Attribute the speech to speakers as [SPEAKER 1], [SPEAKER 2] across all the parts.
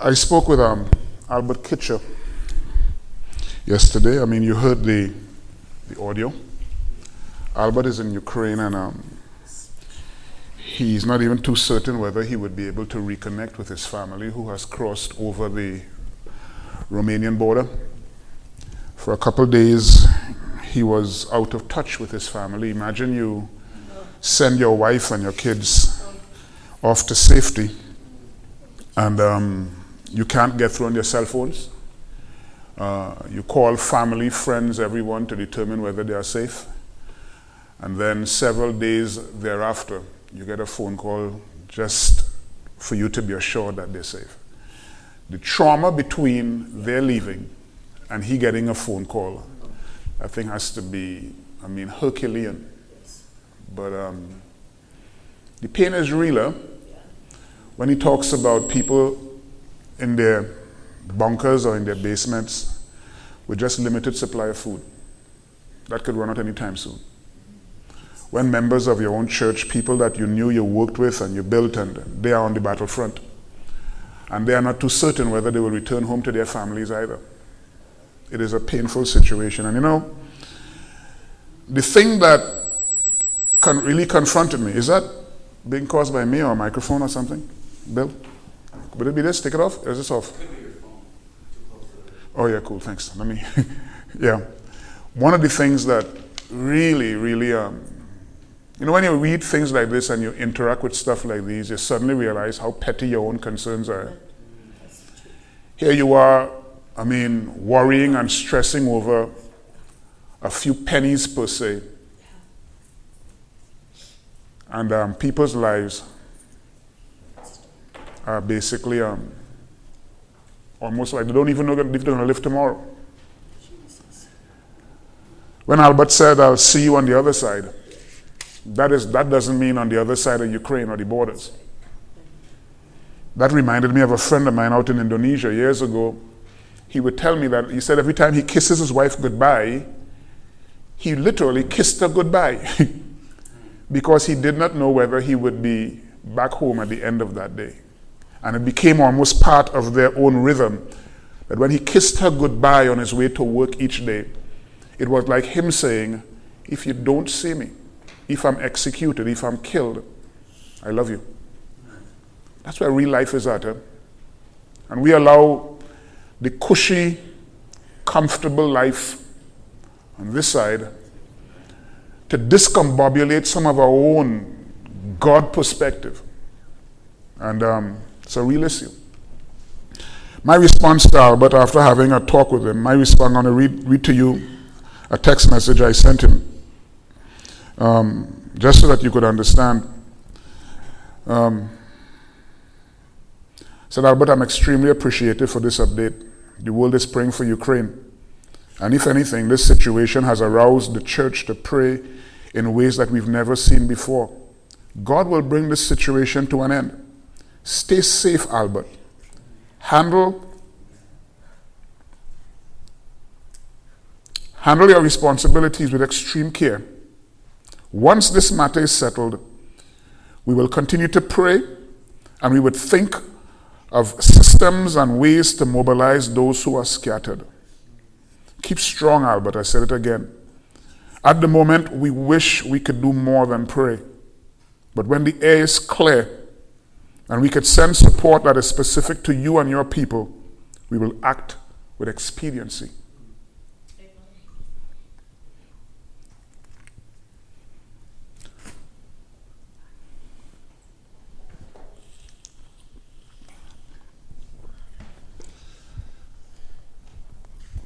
[SPEAKER 1] I spoke with um, Albert Kitcher yesterday. I mean, you heard the, the audio. Albert is in Ukraine and um, he's not even too certain whether he would be able to reconnect with his family who has crossed over the Romanian border. For a couple days, he was out of touch with his family. Imagine you send your wife and your kids off to safety and um, you can't get through on your cell phones. Uh, you call family, friends, everyone to determine whether they are safe. And then several days thereafter, you get a phone call just for you to be assured that they're safe. The trauma between their leaving and he getting a phone call, I think has to be, I mean, Herculean. But um, the pain is realer when he talks about people in their bunkers or in their basements with just limited supply of food. That could run out anytime soon. When members of your own church, people that you knew you worked with and you built, and they are on the battlefront, and they are not too certain whether they will return home to their families either. It is a painful situation. And you know, the thing that con- really confronted me is that being caused by me or a microphone or something? Bill? Would it be this? Take it off? Or is this off? Oh, yeah, cool. Thanks. Let me. yeah. One of the things that really, really, um, you know, when you read things like this and you interact with stuff like these, you suddenly realize how petty your own concerns are. Here you are, I mean, worrying and stressing over a few pennies per se. And um, people's lives basically um, almost like they don't even know if they're going to live tomorrow. When Albert said, I'll see you on the other side, that, is, that doesn't mean on the other side of Ukraine or the borders. That reminded me of a friend of mine out in Indonesia years ago. He would tell me that he said every time he kisses his wife goodbye, he literally kissed her goodbye because he did not know whether he would be back home at the end of that day. And it became almost part of their own rhythm that when he kissed her goodbye on his way to work each day, it was like him saying, If you don't see me, if I'm executed, if I'm killed, I love you. That's where real life is at. And we allow the cushy, comfortable life on this side to discombobulate some of our own God perspective. And um, it's a real issue. My response to Albert after having a talk with him, my response, I'm going to read, read to you a text message I sent him, um, just so that you could understand. Um, said, Albert, I'm extremely appreciative for this update. The world is praying for Ukraine. And if anything, this situation has aroused the church to pray in ways that we've never seen before. God will bring this situation to an end. Stay safe, Albert. Handle handle your responsibilities with extreme care. Once this matter is settled, we will continue to pray and we would think of systems and ways to mobilize those who are scattered. Keep strong, Albert. I said it again. At the moment, we wish we could do more than pray. But when the air is clear, and we could send support that is specific to you and your people, we will act with expediency.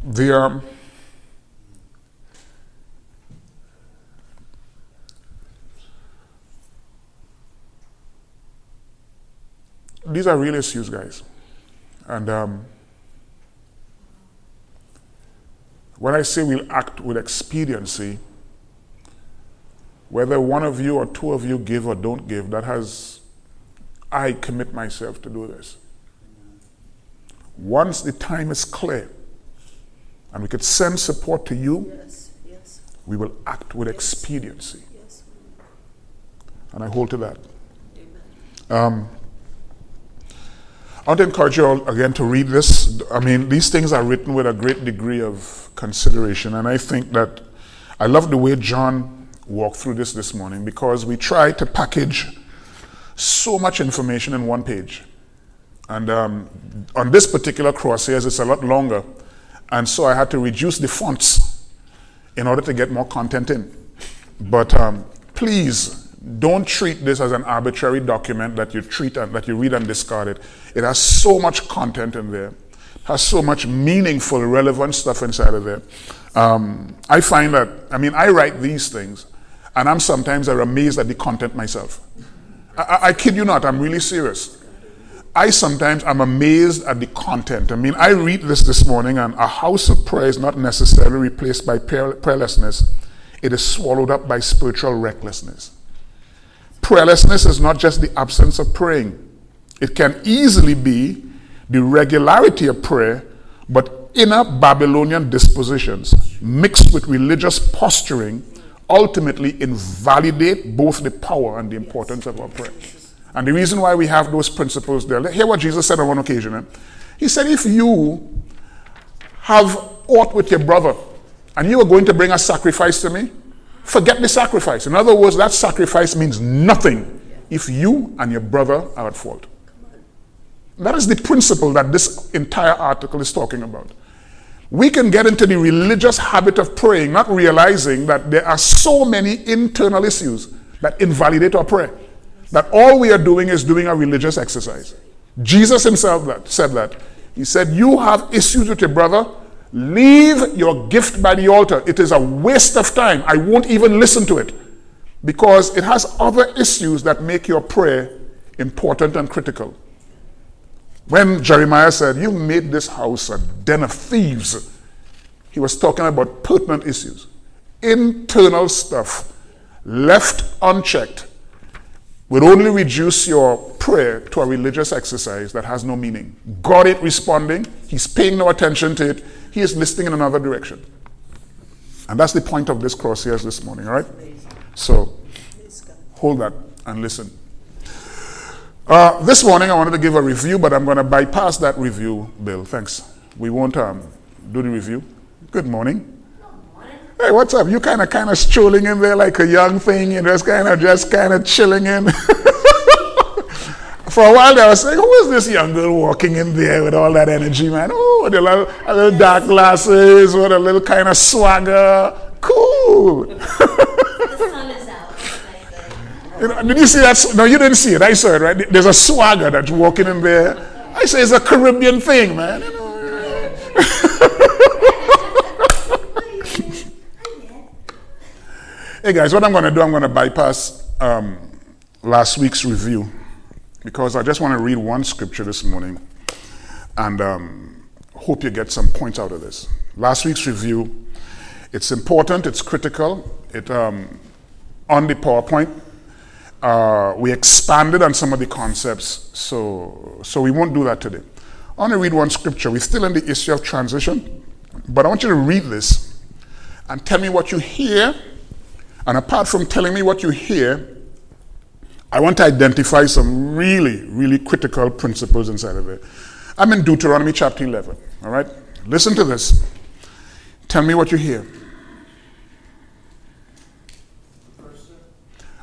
[SPEAKER 1] The um, these are real issues, guys. And um, when I say we'll act with expediency, whether one of you or two of you give or don't give, that has, I commit myself to do this. Once the time is clear and we could send support to you, yes, yes. we will act with expediency. Yes. And I hold to that. Um, I want to encourage you all again to read this. I mean, these things are written with a great degree of consideration, and I think that I love the way John walked through this this morning because we try to package so much information in one page. And um, on this particular crosshairs, it's a lot longer, and so I had to reduce the fonts in order to get more content in. But um, please don't treat this as an arbitrary document that you treat and that you read and discard it. It has so much content in there, has so much meaningful, relevant stuff inside of there. Um, I find that, I mean, I write these things, and I'm sometimes amazed at the content myself. I, I kid you not, I'm really serious. I sometimes am amazed at the content. I mean, I read this this morning, and a house of prayer is not necessarily replaced by prayer, prayerlessness. It is swallowed up by spiritual recklessness. Prayerlessness is not just the absence of praying, it can easily be the regularity of prayer, but inner Babylonian dispositions mixed with religious posturing ultimately invalidate both the power and the importance of our prayer. And the reason why we have those principles there, hear what Jesus said on one occasion. Eh? He said, If you have aught with your brother and you are going to bring a sacrifice to me, Forget the sacrifice. In other words, that sacrifice means nothing if you and your brother are at fault. That is the principle that this entire article is talking about. We can get into the religious habit of praying, not realizing that there are so many internal issues that invalidate our prayer. That all we are doing is doing a religious exercise. Jesus himself that, said that. He said, You have issues with your brother, Leave your gift by the altar. It is a waste of time. I won't even listen to it because it has other issues that make your prayer important and critical. When Jeremiah said, You made this house a den of thieves, he was talking about pertinent issues. Internal stuff left unchecked would only reduce your prayer to a religious exercise that has no meaning. God ain't responding, He's paying no attention to it, he is listening in another direction. And that's the point of this crosshairs this morning, all right? So hold that and listen. Uh, this morning I wanted to give a review, but I'm going to bypass that review, Bill. Thanks. We won't um, do the review. Good morning. Hey, what's up? You kind of kind of strolling in there like a young thing, and just kind of just kind of chilling in. For a while, I was saying, who is this young girl walking in there with all that energy, man? Oh, the little, little dark glasses with a little kind of swagger. Cool. you know, did you see that? No, you didn't see it. I saw it, right? There's a swagger that's walking in there. I say it's a Caribbean thing, man. You know? hey, guys, what I'm going to do, I'm going to bypass um, last week's review because I just want to read one scripture this morning and um, hope you get some points out of this. Last week's review, it's important, it's critical. It um, on the PowerPoint, uh, we expanded on some of the concepts, so so we won't do that today. I want to read one scripture. We're still in the issue of transition, but I want you to read this and tell me what you hear. And apart from telling me what you hear, I want to identify some really, really critical principles inside of it. I'm in Deuteronomy chapter 11, all right? Listen to this. Tell me what you hear.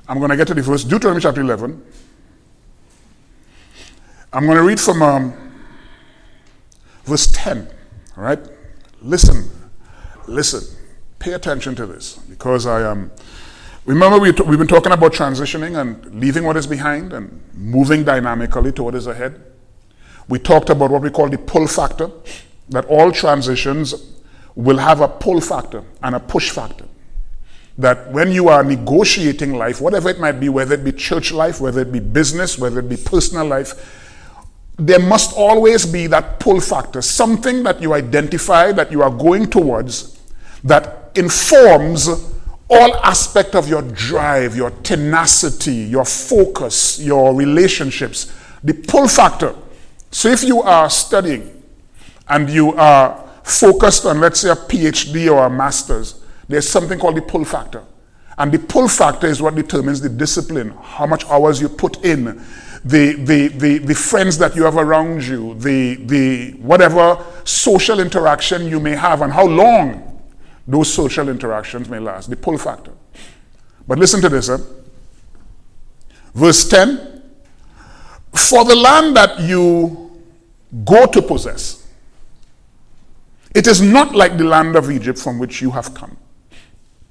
[SPEAKER 1] I'm going to get to the verse, Deuteronomy chapter 11. I'm going to read from um, verse 10, all right? Listen, listen, pay attention to this because I am. Um, Remember, we, we've been talking about transitioning and leaving what is behind and moving dynamically to what is ahead. We talked about what we call the pull factor, that all transitions will have a pull factor and a push factor. That when you are negotiating life, whatever it might be, whether it be church life, whether it be business, whether it be personal life, there must always be that pull factor, something that you identify that you are going towards that informs all aspect of your drive, your tenacity, your focus, your relationships, the pull factor. So if you are studying and you are focused on, let's say, a PhD or a master's, there's something called the pull factor. And the pull factor is what determines the discipline, how much hours you put in, the, the, the, the friends that you have around you, the, the whatever social interaction you may have, and how long those social interactions may last, the pull factor. But listen to this. Eh? Verse 10 For the land that you go to possess, it is not like the land of Egypt from which you have come.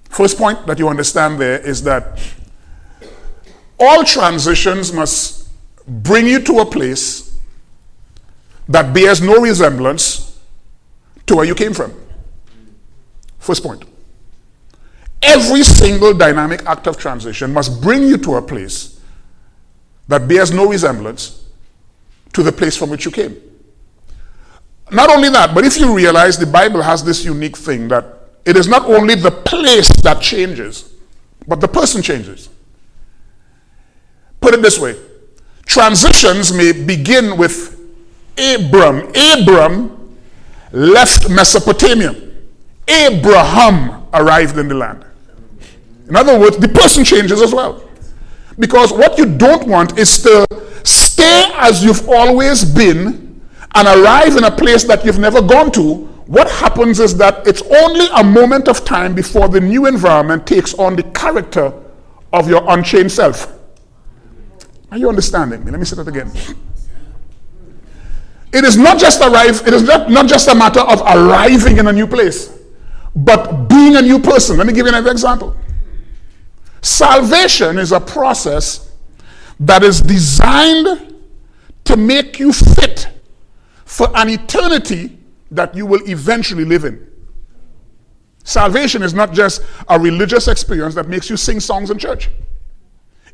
[SPEAKER 1] First point that you understand there is that all transitions must bring you to a place that bears no resemblance to where you came from. First point. Every single dynamic act of transition must bring you to a place that bears no resemblance to the place from which you came. Not only that, but if you realize the Bible has this unique thing that it is not only the place that changes, but the person changes. Put it this way transitions may begin with Abram. Abram left Mesopotamia. Abraham arrived in the land. In other words, the person changes as well. Because what you don't want is to stay as you've always been and arrive in a place that you've never gone to. What happens is that it's only a moment of time before the new environment takes on the character of your unchanged self. Are you understanding me? Let me say that again. It is not just arrive, it is not, not just a matter of arriving in a new place, but being a new person. Let me give you another example. Salvation is a process that is designed to make you fit for an eternity that you will eventually live in. Salvation is not just a religious experience that makes you sing songs in church.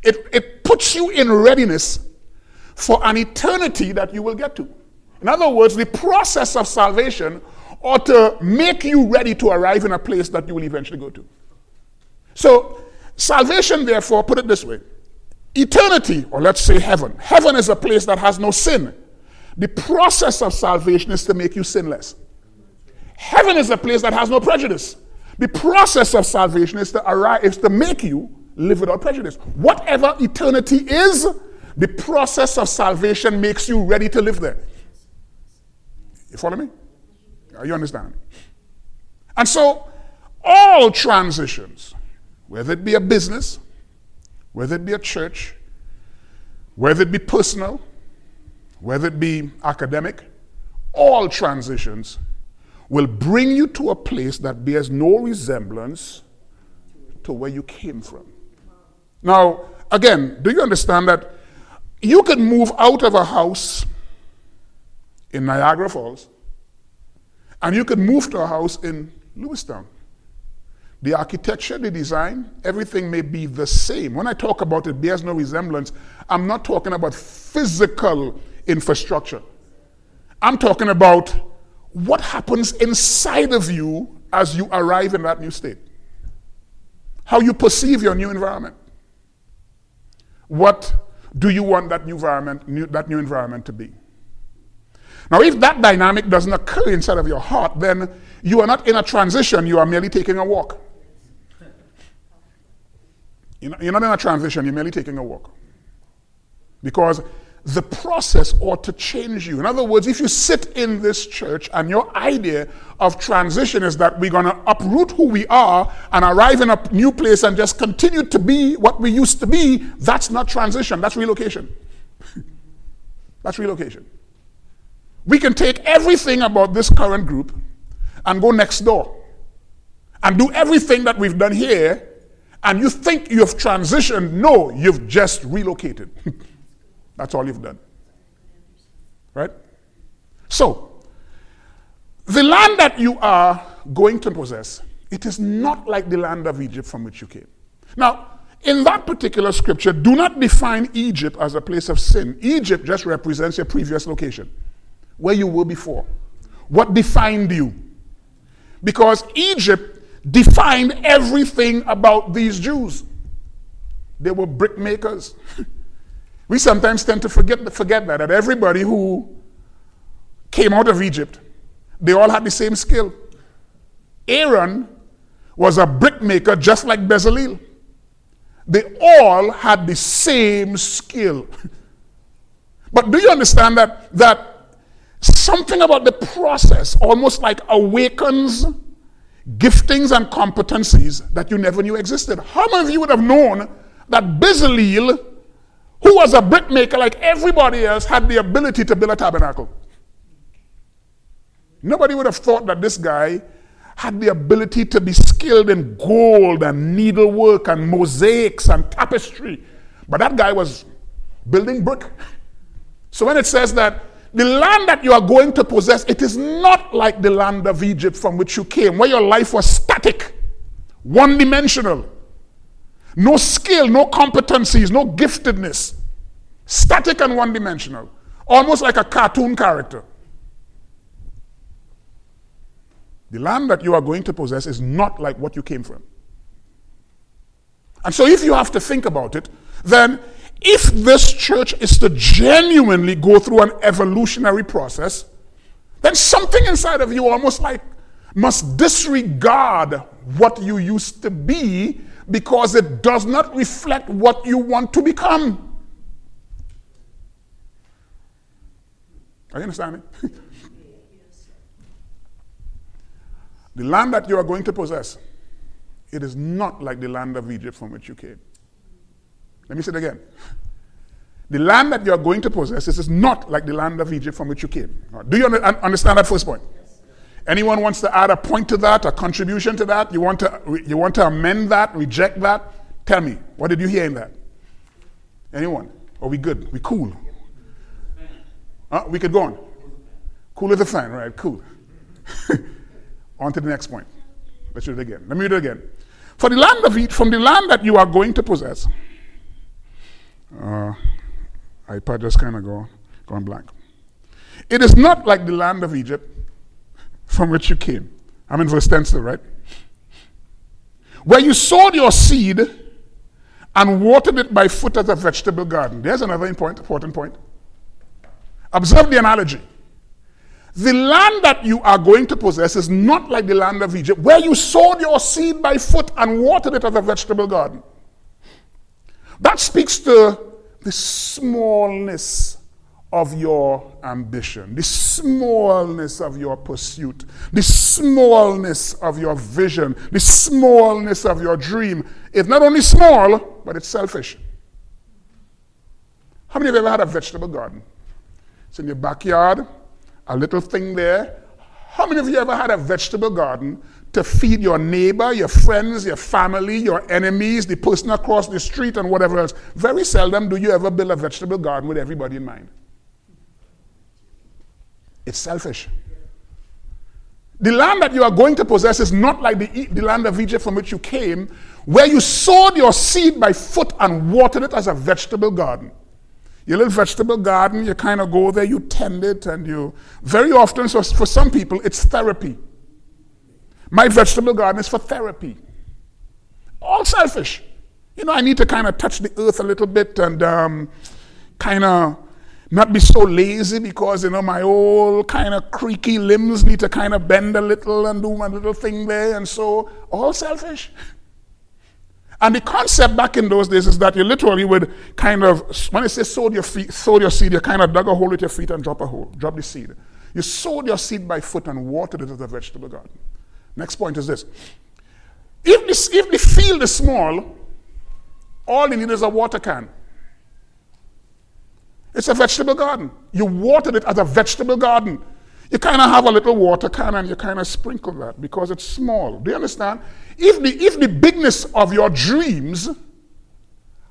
[SPEAKER 1] It, it puts you in readiness for an eternity that you will get to. In other words, the process of salvation ought to make you ready to arrive in a place that you will eventually go to. So, Salvation, therefore, put it this way eternity, or let's say heaven. Heaven is a place that has no sin. The process of salvation is to make you sinless. Heaven is a place that has no prejudice. The process of salvation is to arrive, is to make you live without prejudice. Whatever eternity is, the process of salvation makes you ready to live there. You follow me? Are you understand? And so, all transitions, whether it be a business, whether it be a church, whether it be personal, whether it be academic, all transitions will bring you to a place that bears no resemblance to where you came from. Now, again, do you understand that you can move out of a house in Niagara Falls and you can move to a house in Lewiston? The architecture, the design, everything may be the same. When I talk about it bears no resemblance, I'm not talking about physical infrastructure. I'm talking about what happens inside of you as you arrive in that new state. How you perceive your new environment. What do you want that new environment, new, that new environment to be? Now, if that dynamic doesn't occur inside of your heart, then you are not in a transition, you are merely taking a walk. You're not in a transition, you're merely taking a walk. Because the process ought to change you. In other words, if you sit in this church and your idea of transition is that we're going to uproot who we are and arrive in a new place and just continue to be what we used to be, that's not transition, that's relocation. that's relocation. We can take everything about this current group and go next door and do everything that we've done here and you think you've transitioned. No, you've just relocated. That's all you've done. Right? So, the land that you are going to possess, it is not like the land of Egypt from which you came. Now, in that particular scripture, do not define Egypt as a place of sin. Egypt just represents your previous location, where you were before. What defined you? Because Egypt defined everything about these Jews. They were brickmakers. we sometimes tend to forget, forget that, that everybody who came out of Egypt, they all had the same skill. Aaron was a brickmaker just like Bezalel. They all had the same skill. But do you understand that that something about the process almost like awakens giftings and competencies that you never knew existed? How many of you would have known that Bezalel, who was a brickmaker like everybody else, had the ability to build a tabernacle? Nobody would have thought that this guy had the ability to be skilled in gold and needlework and mosaics and tapestry. But that guy was building brick. So when it says that the land that you are going to possess, it is not like the land of Egypt from which you came, where your life was static, one dimensional. No skill, no competencies, no giftedness. Static and one dimensional. Almost like a cartoon character. The land that you are going to possess is not like what you came from. And so, if you have to think about it, then if this church is to genuinely go through an evolutionary process, then something inside of you almost like must disregard what you used to be because it does not reflect what you want to become. Are you understanding? The land that you are going to possess, it is not like the land of Egypt from which you came. Let me say it again. The land that you are going to possess is not like the land of Egypt from which you came. Do you understand that first point? Anyone wants to add a point to that, a contribution to that? You want to, you want to amend that, reject that? Tell me, what did you hear in that? Anyone? Are we good? We cool? Uh, we could go on. Cool as a fan, right? Cool. On to the next point. Let's read it again. Let me read it again. For the land of Egypt from the land that you are going to possess. Uh, iPad just kind of go gone blank. It is not like the land of Egypt from which you came. I'm in verse 10 still, right? Where you sowed your seed and watered it by foot as a vegetable garden. There's another important, important point. Observe the analogy. The land that you are going to possess is not like the land of Egypt, where you sowed your seed by foot and watered it as a vegetable garden. That speaks to the smallness of your ambition, the smallness of your pursuit, the smallness of your vision, the smallness of your dream. It's not only small, but it's selfish. How many of you ever had a vegetable garden? It's in your backyard a little thing there. How many of you ever had a vegetable garden to feed your neighbor, your friends, your family, your enemies, the person across the street, and whatever else? Very seldom do you ever build a vegetable garden with everybody in mind. It's selfish. The land that you are going to possess is not like the, the land of Egypt from which you came, where you sowed your seed by foot and watered it as a vegetable garden. Your little vegetable garden, you kind of go there, you tend it, and you. Very often, so for some people, it's therapy. My vegetable garden is for therapy. All selfish. You know, I need to kind of touch the earth a little bit and um, kind of not be so lazy because, you know, my old kind of creaky limbs need to kind of bend a little and do my little thing there. And so, all selfish. And the concept back in those days is that you literally would kind of, when it says sowed your, feet, sowed your seed, you kind of dug a hole with your feet and drop a hole, drop the seed. You sowed your seed by foot and watered it as a vegetable garden. Next point is this. If the, if the field is small, all you need is a water can. It's a vegetable garden. You watered it as a vegetable garden. You kind of have a little water can and you kind of sprinkle that because it's small. Do you understand? If the, if the bigness of your dreams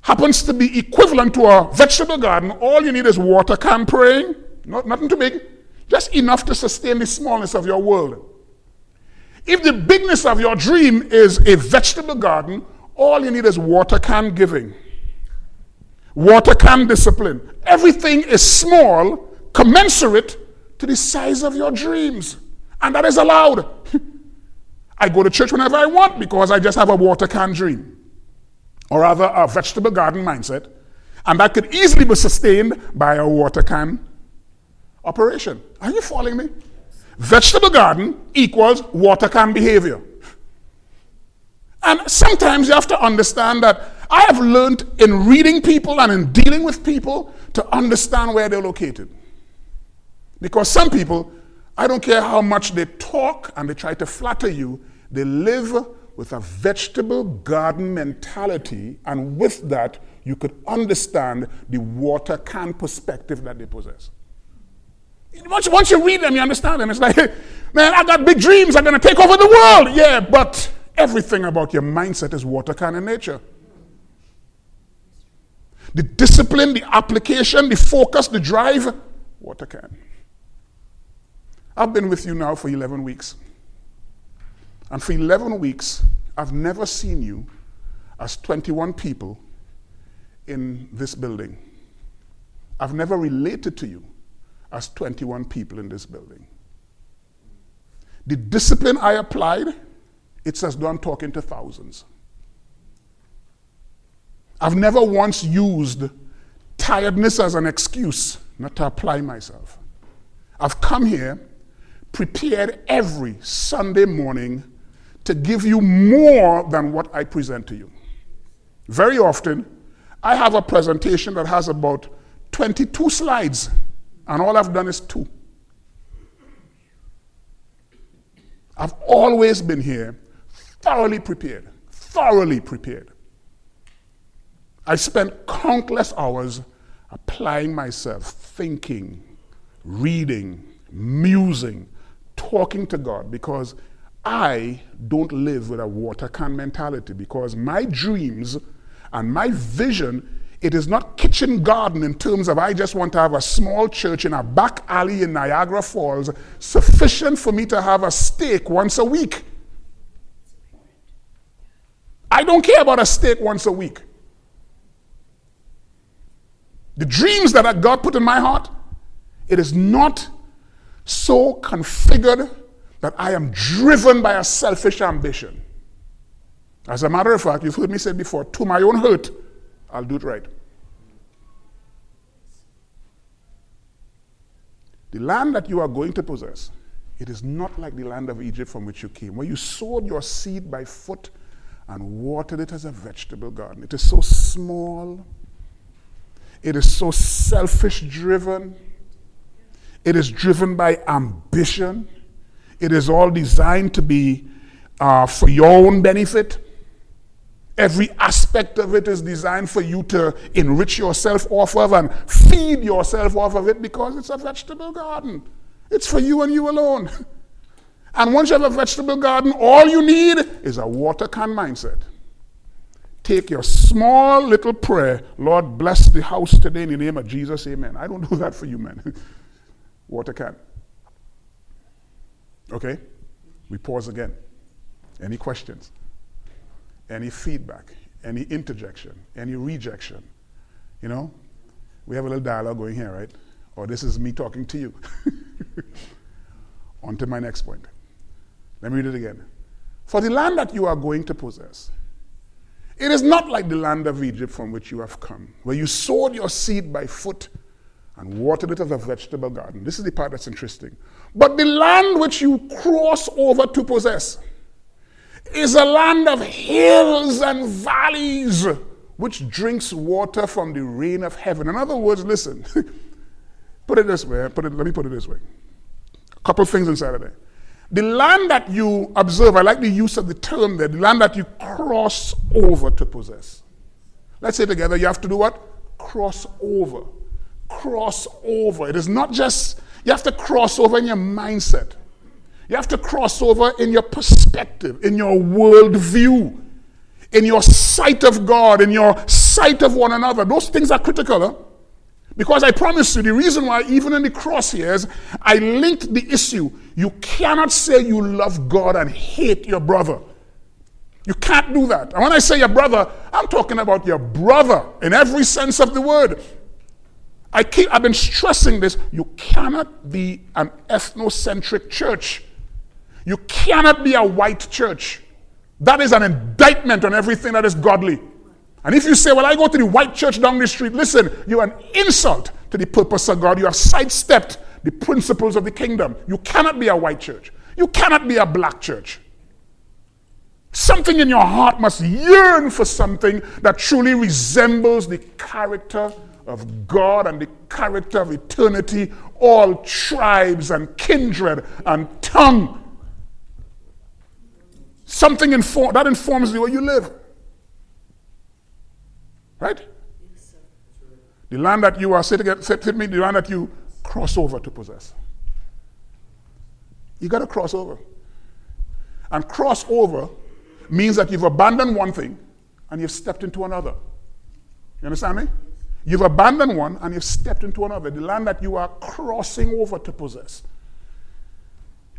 [SPEAKER 1] happens to be equivalent to a vegetable garden, all you need is water can praying, not, nothing too big, just enough to sustain the smallness of your world. If the bigness of your dream is a vegetable garden, all you need is water can giving, water can discipline. Everything is small, commensurate to the size of your dreams. And that is allowed. I go to church whenever I want because I just have a water can dream, or rather a vegetable garden mindset. And that could easily be sustained by a water can operation. Are you following me? Vegetable garden equals water can behavior. And sometimes you have to understand that I have learned in reading people and in dealing with people to understand where they're located. Because some people, I don't care how much they talk and they try to flatter you, they live with a vegetable garden mentality, and with that, you could understand the water can perspective that they possess. Once, once you read them, you understand them. It's like, man, I got big dreams. I'm going to take over the world. Yeah, but everything about your mindset is water can in nature. The discipline, the application, the focus, the drive, water can. I've been with you now for 11 weeks. And for 11 weeks, I've never seen you as 21 people in this building. I've never related to you as 21 people in this building. The discipline I applied, it's as though I'm talking to thousands. I've never once used tiredness as an excuse not to apply myself. I've come here prepared every Sunday morning to give you more than what I present to you. Very often, I have a presentation that has about 22 slides, and all I've done is two. I've always been here thoroughly prepared, thoroughly prepared. I spent countless hours applying myself, thinking, reading, musing, talking to God because I don't live with a water can mentality because my dreams and my vision it is not kitchen garden in terms of I just want to have a small church in a back alley in Niagara Falls, sufficient for me to have a steak once a week. I don't care about a steak once a week. The dreams that God put in my heart, it is not so configured that I am driven by a selfish ambition. As a matter of fact, you've heard me say before, to my own hurt, I'll do it right. The land that you are going to possess, it is not like the land of Egypt from which you came, where you sowed your seed by foot and watered it as a vegetable garden. It is so small, it is so selfish driven, it is driven by ambition, it is all designed to be uh, for your own benefit. Every aspect of it is designed for you to enrich yourself off of and feed yourself off of it because it's a vegetable garden. It's for you and you alone. And once you have a vegetable garden, all you need is a water can mindset. Take your small little prayer, Lord, bless the house today in the name of Jesus, amen. I don't do that for you, man. water can. Okay? We pause again. Any questions? Any feedback, any interjection, any rejection. You know, we have a little dialogue going here, right? Or this is me talking to you. On to my next point. Let me read it again. For the land that you are going to possess, it is not like the land of Egypt from which you have come, where you sowed your seed by foot and watered it as a vegetable garden. This is the part that's interesting. But the land which you cross over to possess, is a land of hills and valleys which drinks water from the rain of heaven. In other words, listen, put it this way, put it, let me put it this way. A couple things inside of there. The land that you observe, I like the use of the term there, the land that you cross over to possess. Let's say together, you have to do what? Cross over. Cross over. It is not just, you have to cross over in your mindset. You have to cross over in your perspective, in your worldview, in your sight of God, in your sight of one another. Those things are critical. Huh? Because I promise you, the reason why, even in the crosshairs, I linked the issue. You cannot say you love God and hate your brother. You can't do that. And when I say your brother, I'm talking about your brother in every sense of the word. I keep, I've been stressing this. You cannot be an ethnocentric church you cannot be a white church. That is an indictment on everything that is godly. And if you say, Well, I go to the white church down the street, listen, you're an insult to the purpose of God. You have sidestepped the principles of the kingdom. You cannot be a white church. You cannot be a black church. Something in your heart must yearn for something that truly resembles the character of God and the character of eternity, all tribes and kindred and tongue. Something inform, that informs the way you live. Right? The land that you are, say, to say me, the land that you cross over to possess. You got to cross over. And cross over means that you've abandoned one thing and you've stepped into another. You understand me? You've abandoned one and you've stepped into another. The land that you are crossing over to possess.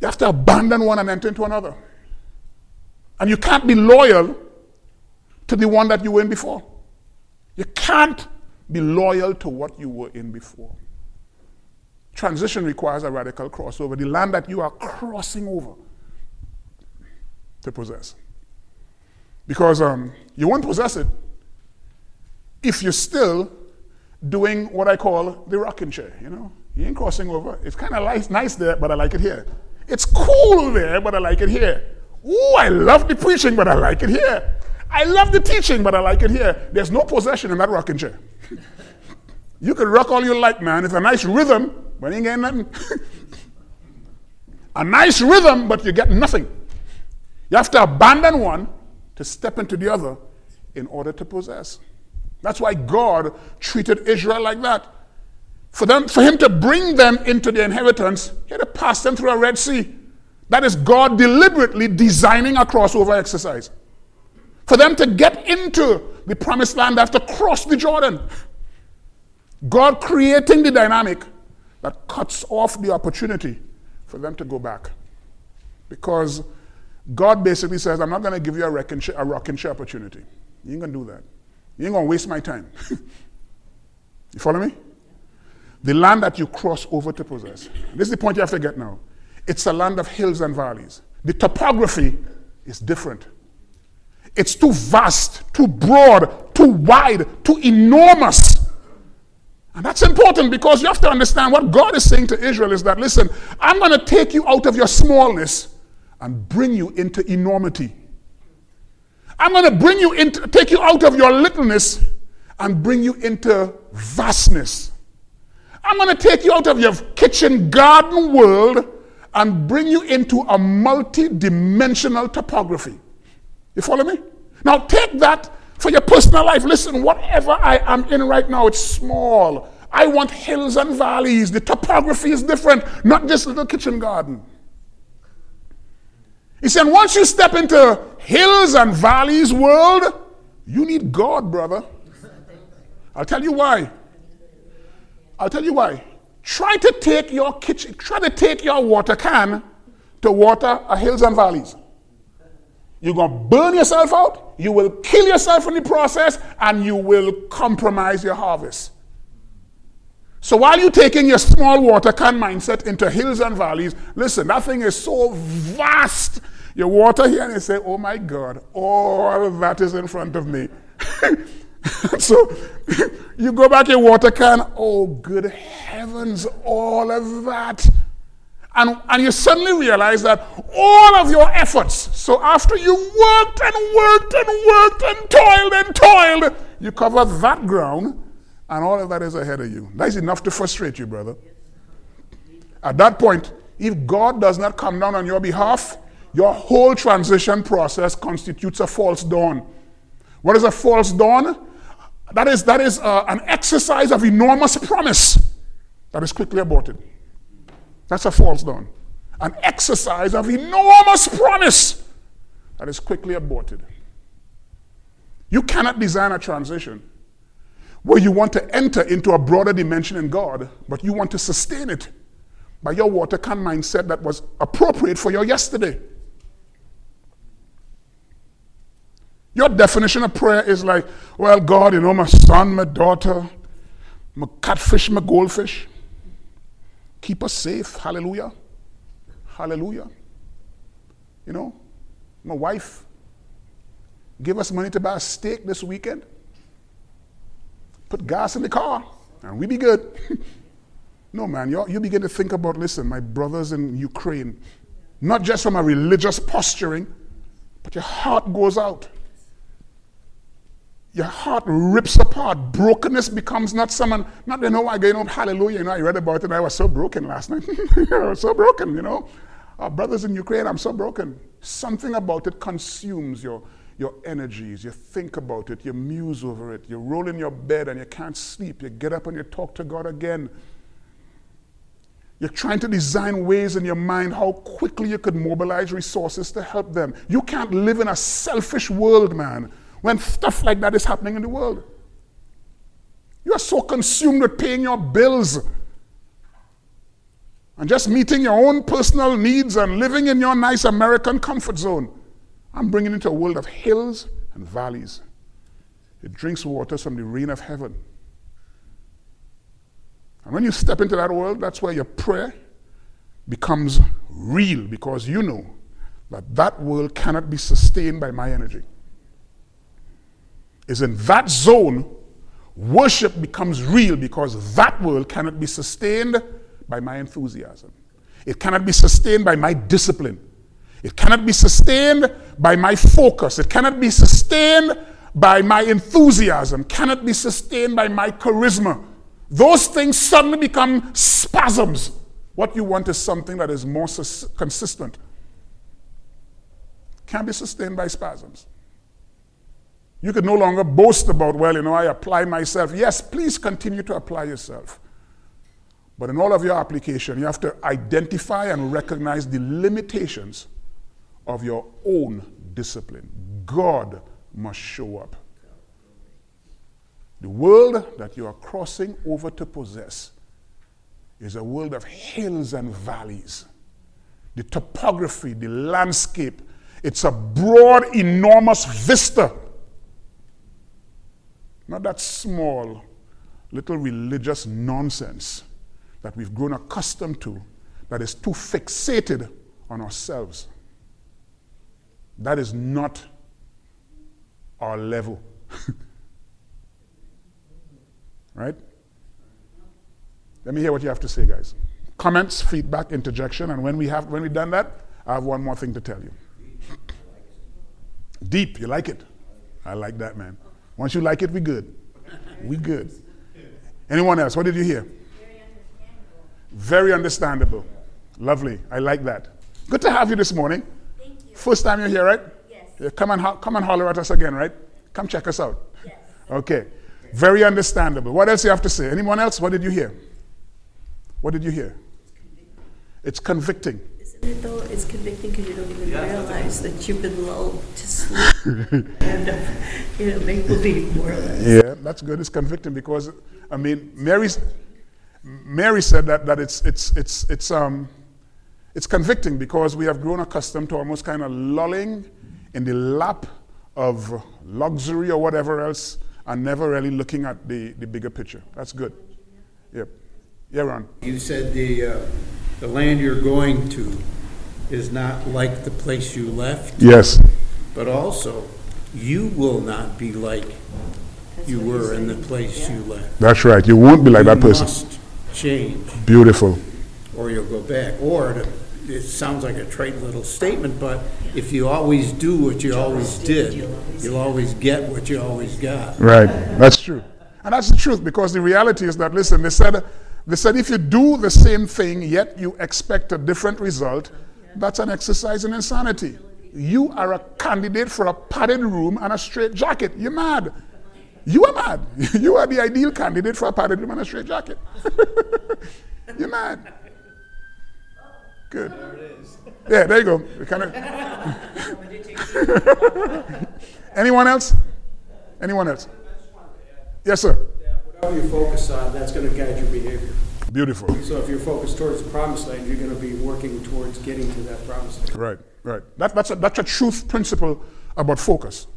[SPEAKER 1] You have to abandon one and enter into another. And you can't be loyal to the one that you were in before. You can't be loyal to what you were in before. Transition requires a radical crossover. The land that you are crossing over to possess. Because um, you won't possess it if you're still doing what I call the rocking chair, you know? You ain't crossing over. It's kind of nice, nice there, but I like it here. It's cool there, but I like it here. Ooh, I love the preaching, but I like it here. I love the teaching, but I like it here. There's no possession in that rocking chair. you can rock all you like, man. It's a nice rhythm, but you ain't getting nothing. a nice rhythm, but you get nothing. You have to abandon one to step into the other in order to possess. That's why God treated Israel like that. For, them, for him to bring them into the inheritance, he had to pass them through a Red Sea. That is God deliberately designing a crossover exercise. For them to get into the promised land, they have to cross the Jordan. God creating the dynamic that cuts off the opportunity for them to go back. Because God basically says, I'm not going to give you a, wrecking, a rocking chair opportunity. You ain't going to do that. You ain't going to waste my time. you follow me? The land that you cross over to possess. This is the point you have to get now. It's a land of hills and valleys. The topography is different. It's too vast, too broad, too wide, too enormous. And that's important because you have to understand what God is saying to Israel is that, listen, I'm going to take you out of your smallness and bring you into enormity. I'm going to bring you into, take you out of your littleness and bring you into vastness. I'm going to take you out of your kitchen garden world and bring you into a multi dimensional topography. You follow me? Now take that for your personal life. Listen, whatever I am in right now, it's small. I want hills and valleys. The topography is different, not just little kitchen garden. He said, once you step into hills and valleys world, you need God, brother. I'll tell you why. I'll tell you why. Try to take your kitchen, try to take your water can to water a hills and valleys. You're going to burn yourself out, you will kill yourself in the process, and you will compromise your harvest. So while you're taking your small water can mindset into hills and valleys, listen, that thing is so vast. You water here and you say, oh my God, all that is in front of me. so you go back your water can, oh good heavens, all of that and, and you suddenly realize that all of your efforts, so after you worked and worked and worked and toiled and toiled, you cover that ground, and all of that is ahead of you. That is enough to frustrate you, brother. At that point, if God does not come down on your behalf, your whole transition process constitutes a false dawn. What is a false dawn? That is, that is uh, an exercise of enormous promise that is quickly aborted. That's a false dawn. An exercise of enormous promise that is quickly aborted. You cannot design a transition where you want to enter into a broader dimension in God, but you want to sustain it by your water can mindset that was appropriate for your yesterday. Your definition of prayer is like, well, God, you know, my son, my daughter, my catfish, my goldfish. Keep us safe. Hallelujah. Hallelujah. You know, my wife give us money to buy a steak this weekend. Put gas in the car, and we be good. no, man, you you begin to think about listen, my brothers in Ukraine, not just from a religious posturing, but your heart goes out. Your heart rips apart. Brokenness becomes not someone, not, you know, I go, you know, hallelujah, you know, I read about it, and I was so broken last night. So broken, you know. Our brothers in Ukraine, I'm so broken. Something about it consumes your, your energies. You think about it, you muse over it, you roll in your bed and you can't sleep. You get up and you talk to God again. You're trying to design ways in your mind how quickly you could mobilize resources to help them. You can't live in a selfish world, man when stuff like that is happening in the world. You are so consumed with paying your bills and just meeting your own personal needs and living in your nice American comfort zone. I'm bringing into a world of hills and valleys. It drinks waters from the rain of heaven. And when you step into that world, that's where your prayer becomes real because you know that that world cannot be sustained by my energy is in that zone, worship becomes real because that world cannot be sustained by my enthusiasm. It cannot be sustained by my discipline. It cannot be sustained by my focus. It cannot be sustained by my enthusiasm. Cannot be sustained by my charisma. Those things suddenly become spasms. What you want is something that is more consistent. Can't be sustained by spasms. You could no longer boast about, well, you know, I apply myself. Yes, please continue to apply yourself. But in all of your application, you have to identify and recognize the limitations of your own discipline. God must show up. The world that you are crossing over to possess is a world of hills and valleys. The topography, the landscape, it's a broad, enormous vista not that small, little religious nonsense that we've grown accustomed to that is too fixated on ourselves. That is not our level. right? Let me hear what you have to say, guys. Comments, feedback, interjection, and when we have when we've done that, I have one more thing to tell you. Deep, you like it? I like that, man. Once you like it, we good. We good. Anyone else? What did you hear? Very understandable. Lovely. I like that. Good to have you this morning.
[SPEAKER 2] Thank you.
[SPEAKER 1] First time you're here, right?
[SPEAKER 2] Yes.
[SPEAKER 1] Yeah, come and ho- come and holler at us again, right? Come check us out.
[SPEAKER 2] Yes.
[SPEAKER 1] Okay. Very understandable. What else you have to say? Anyone else? What did you hear? What did you hear? It's convicting.
[SPEAKER 2] Isn't it though? It's convicting because you don't even realize that you've been lulled to sleep and uh, you know make believe more or less.
[SPEAKER 1] Yeah, that's good. It's convicting because I mean Mary Mary said that, that it's it's it's it's um it's convicting because we have grown accustomed to almost kind of lulling in the lap of luxury or whatever else and never really looking at the, the bigger picture. That's good. Yep. Yeah, Ron.
[SPEAKER 3] You said the, uh, the land you're going to is not like the place you left,
[SPEAKER 1] Yes.
[SPEAKER 3] But also you will not be like
[SPEAKER 2] That's
[SPEAKER 3] you were in the place
[SPEAKER 2] Yeah.
[SPEAKER 3] you left.
[SPEAKER 1] That's right. You won't be like that
[SPEAKER 3] You
[SPEAKER 1] person.
[SPEAKER 3] must change,
[SPEAKER 1] Beautiful.
[SPEAKER 3] or you'll go back. Or, to- it sounds like a trite little statement, but if you always do what you always did, you'll always get what you always got.
[SPEAKER 1] Right. That's true. And that's the truth because the reality is that, listen, they said, they said if you do the same thing yet you expect a different result, that's an exercise in insanity. You are a candidate for a padded room and a straight jacket. You're mad. You are mad. You are the ideal candidate for a padded room and a straight jacket. You're mad. Good. Whatever it is. Yeah, there you go. Kind of. Anyone else? Anyone else? Yes, sir.
[SPEAKER 4] Whatever you focus on, that's going to guide your behavior.
[SPEAKER 1] Beautiful.
[SPEAKER 4] So if you're focused towards the promised land, you're going to be working towards getting to that promised land.
[SPEAKER 1] Right, right. That, that's, a, that's a truth principle about focus.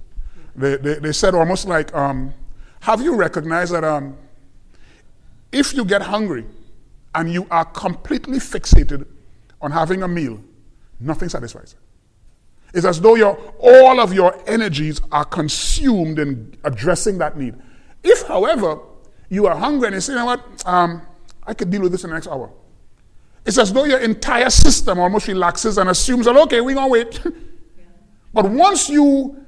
[SPEAKER 1] They, they, they said almost like, um, have you recognized that um, if you get hungry and you are completely fixated on having a meal, nothing satisfies. It's as though your, all of your energies are consumed in addressing that need. If, however, you are hungry and you say, you know what, um, I could deal with this in the next hour. It's as though your entire system almost relaxes and assumes that, okay, we're going to wait. but once you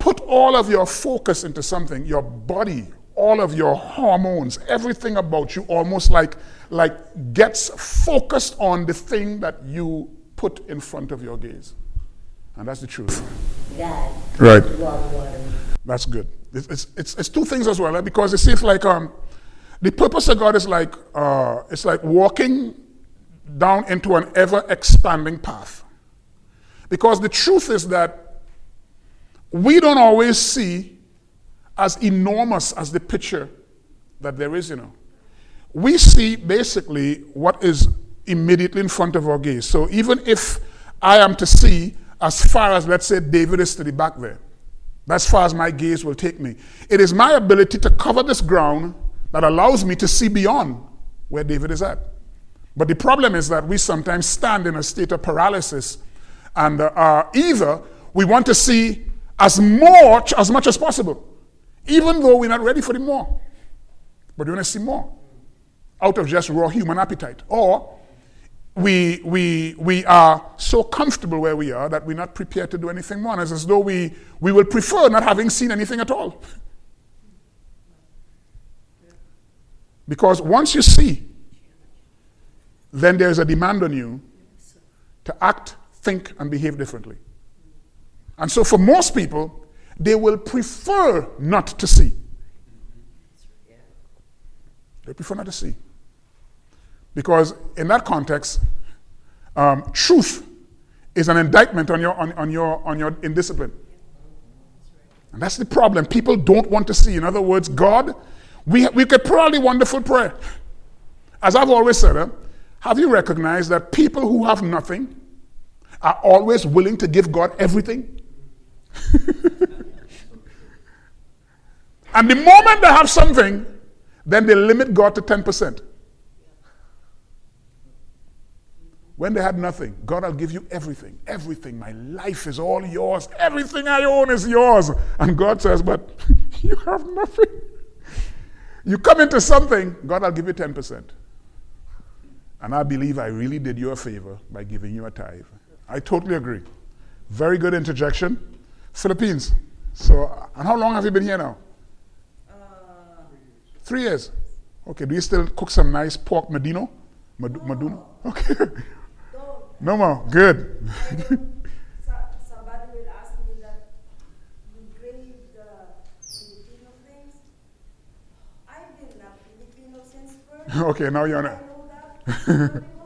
[SPEAKER 1] put all of your focus into something, your body, all of your hormones, everything about you almost like, like gets focused on the thing that you put in front of your gaze. And that's the truth.
[SPEAKER 5] God,
[SPEAKER 1] Right. That's good. It's, it's, it's, it's two things as well, eh? because it seems like um, the purpose of God is like uh, it's like walking down into an ever expanding path. Because the truth is that we don't always see as enormous as the picture that there is, you know. We see basically what is immediately in front of our gaze. So even if I am to see as far as, let's say, David is to the back there, that's far as my gaze will take me. It is my ability to cover this ground that allows me to see beyond where David is at. But the problem is that we sometimes stand in a state of paralysis, and uh, either we want to see as much as much as possible, even though we're not ready for the more. But we want to see more out of just raw human appetite. Or we, we, we are so comfortable where we are that we're not prepared to do anything more. And it's as though we, we will prefer not having seen anything at all. Because once you see, then there's a demand on you to act, think, and behave differently. And so for most people, they will prefer not to see. They prefer not to see. Because in that context, um, truth is an indictment on your, on, on, your, on your indiscipline. And that's the problem. People don't want to see. In other words, God, we, we could pray probably wonderful prayer. As I've always said, have you recognized that people who have nothing are always willing to give God everything? and the moment they have something, then they limit God to 10%. When they had nothing, God, I'll give you everything. Everything. My life is all yours. Everything I own is yours. And God says, But you have nothing. You come into something, God, I'll give you 10%. And I believe I really did you a favor by giving you a tithe. I totally agree. Very good interjection. Philippines. So, and how long have you been here now? Uh, Three years. Okay, do you still cook some nice pork medino? Mad- Maduno? Okay. No more. Good.
[SPEAKER 6] Somebody will ask me that you grade the Filipino things. I've been a Filipino since birth.
[SPEAKER 1] okay, now you're on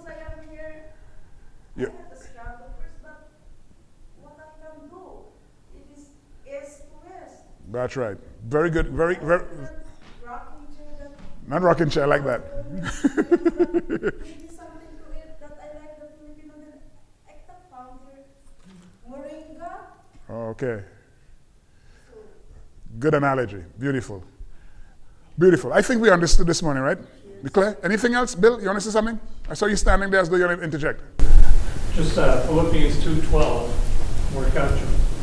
[SPEAKER 1] That's right. Very good. Very, very.
[SPEAKER 6] Rocking chair
[SPEAKER 1] Not rocking chair like that. Okay. Good analogy. Beautiful. Beautiful. I think we understood this morning, right? We clear? Anything else, Bill? You want to say something? I saw you standing there as though you want to interject.
[SPEAKER 7] Just uh, Philippians 2.12, work out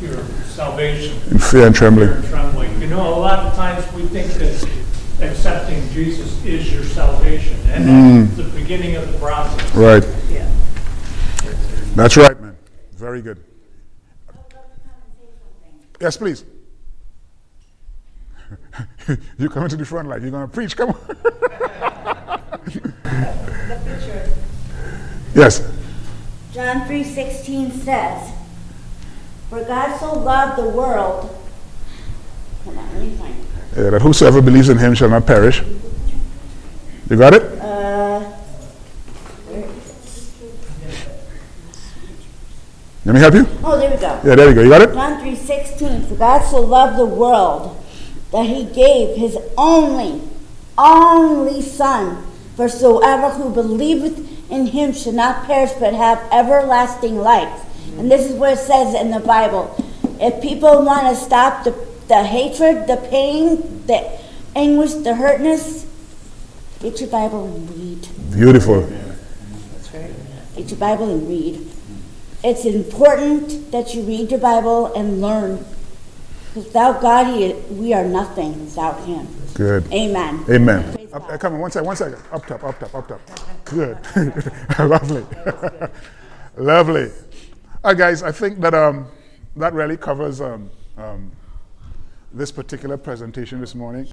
[SPEAKER 7] your, your salvation.
[SPEAKER 1] In fear and trembling.
[SPEAKER 7] Fear
[SPEAKER 1] trembling.
[SPEAKER 7] and trembling. You know, a lot of times we think that accepting Jesus is your salvation, and that's the beginning of the process.
[SPEAKER 1] Right.
[SPEAKER 2] Yeah.
[SPEAKER 1] That's right, man. Very good. Yes, please. you coming to the front like you're going to preach. Come on.
[SPEAKER 6] The picture.
[SPEAKER 1] yes.
[SPEAKER 5] John 3:16 says, "For God so loved the world." Hold on, let me find it.
[SPEAKER 1] Yeah, that whosoever believes in him shall not perish. You got it?
[SPEAKER 5] Uh, where is it?
[SPEAKER 1] Let me help you?
[SPEAKER 5] Oh, there we go.
[SPEAKER 1] Yeah, there we go. You got it?
[SPEAKER 5] John 3:16 For God so loved the world that he gave his only only son for soever who believeth in him should not perish but have everlasting life. And this is what it says in the Bible. If people want to stop the, the hatred, the pain, the anguish, the hurtness, get your Bible and read.
[SPEAKER 1] Beautiful.
[SPEAKER 5] Get your Bible and read. It's important that you read your Bible and learn. Because without God, he, we are nothing without Him.
[SPEAKER 1] Good.
[SPEAKER 5] Amen.
[SPEAKER 1] Amen. Up, uh, come on, one second, one second. Up top, up top, up top. Good. Lovely. Lovely. All right, guys, I think that um, that really covers um, um, this particular presentation this morning.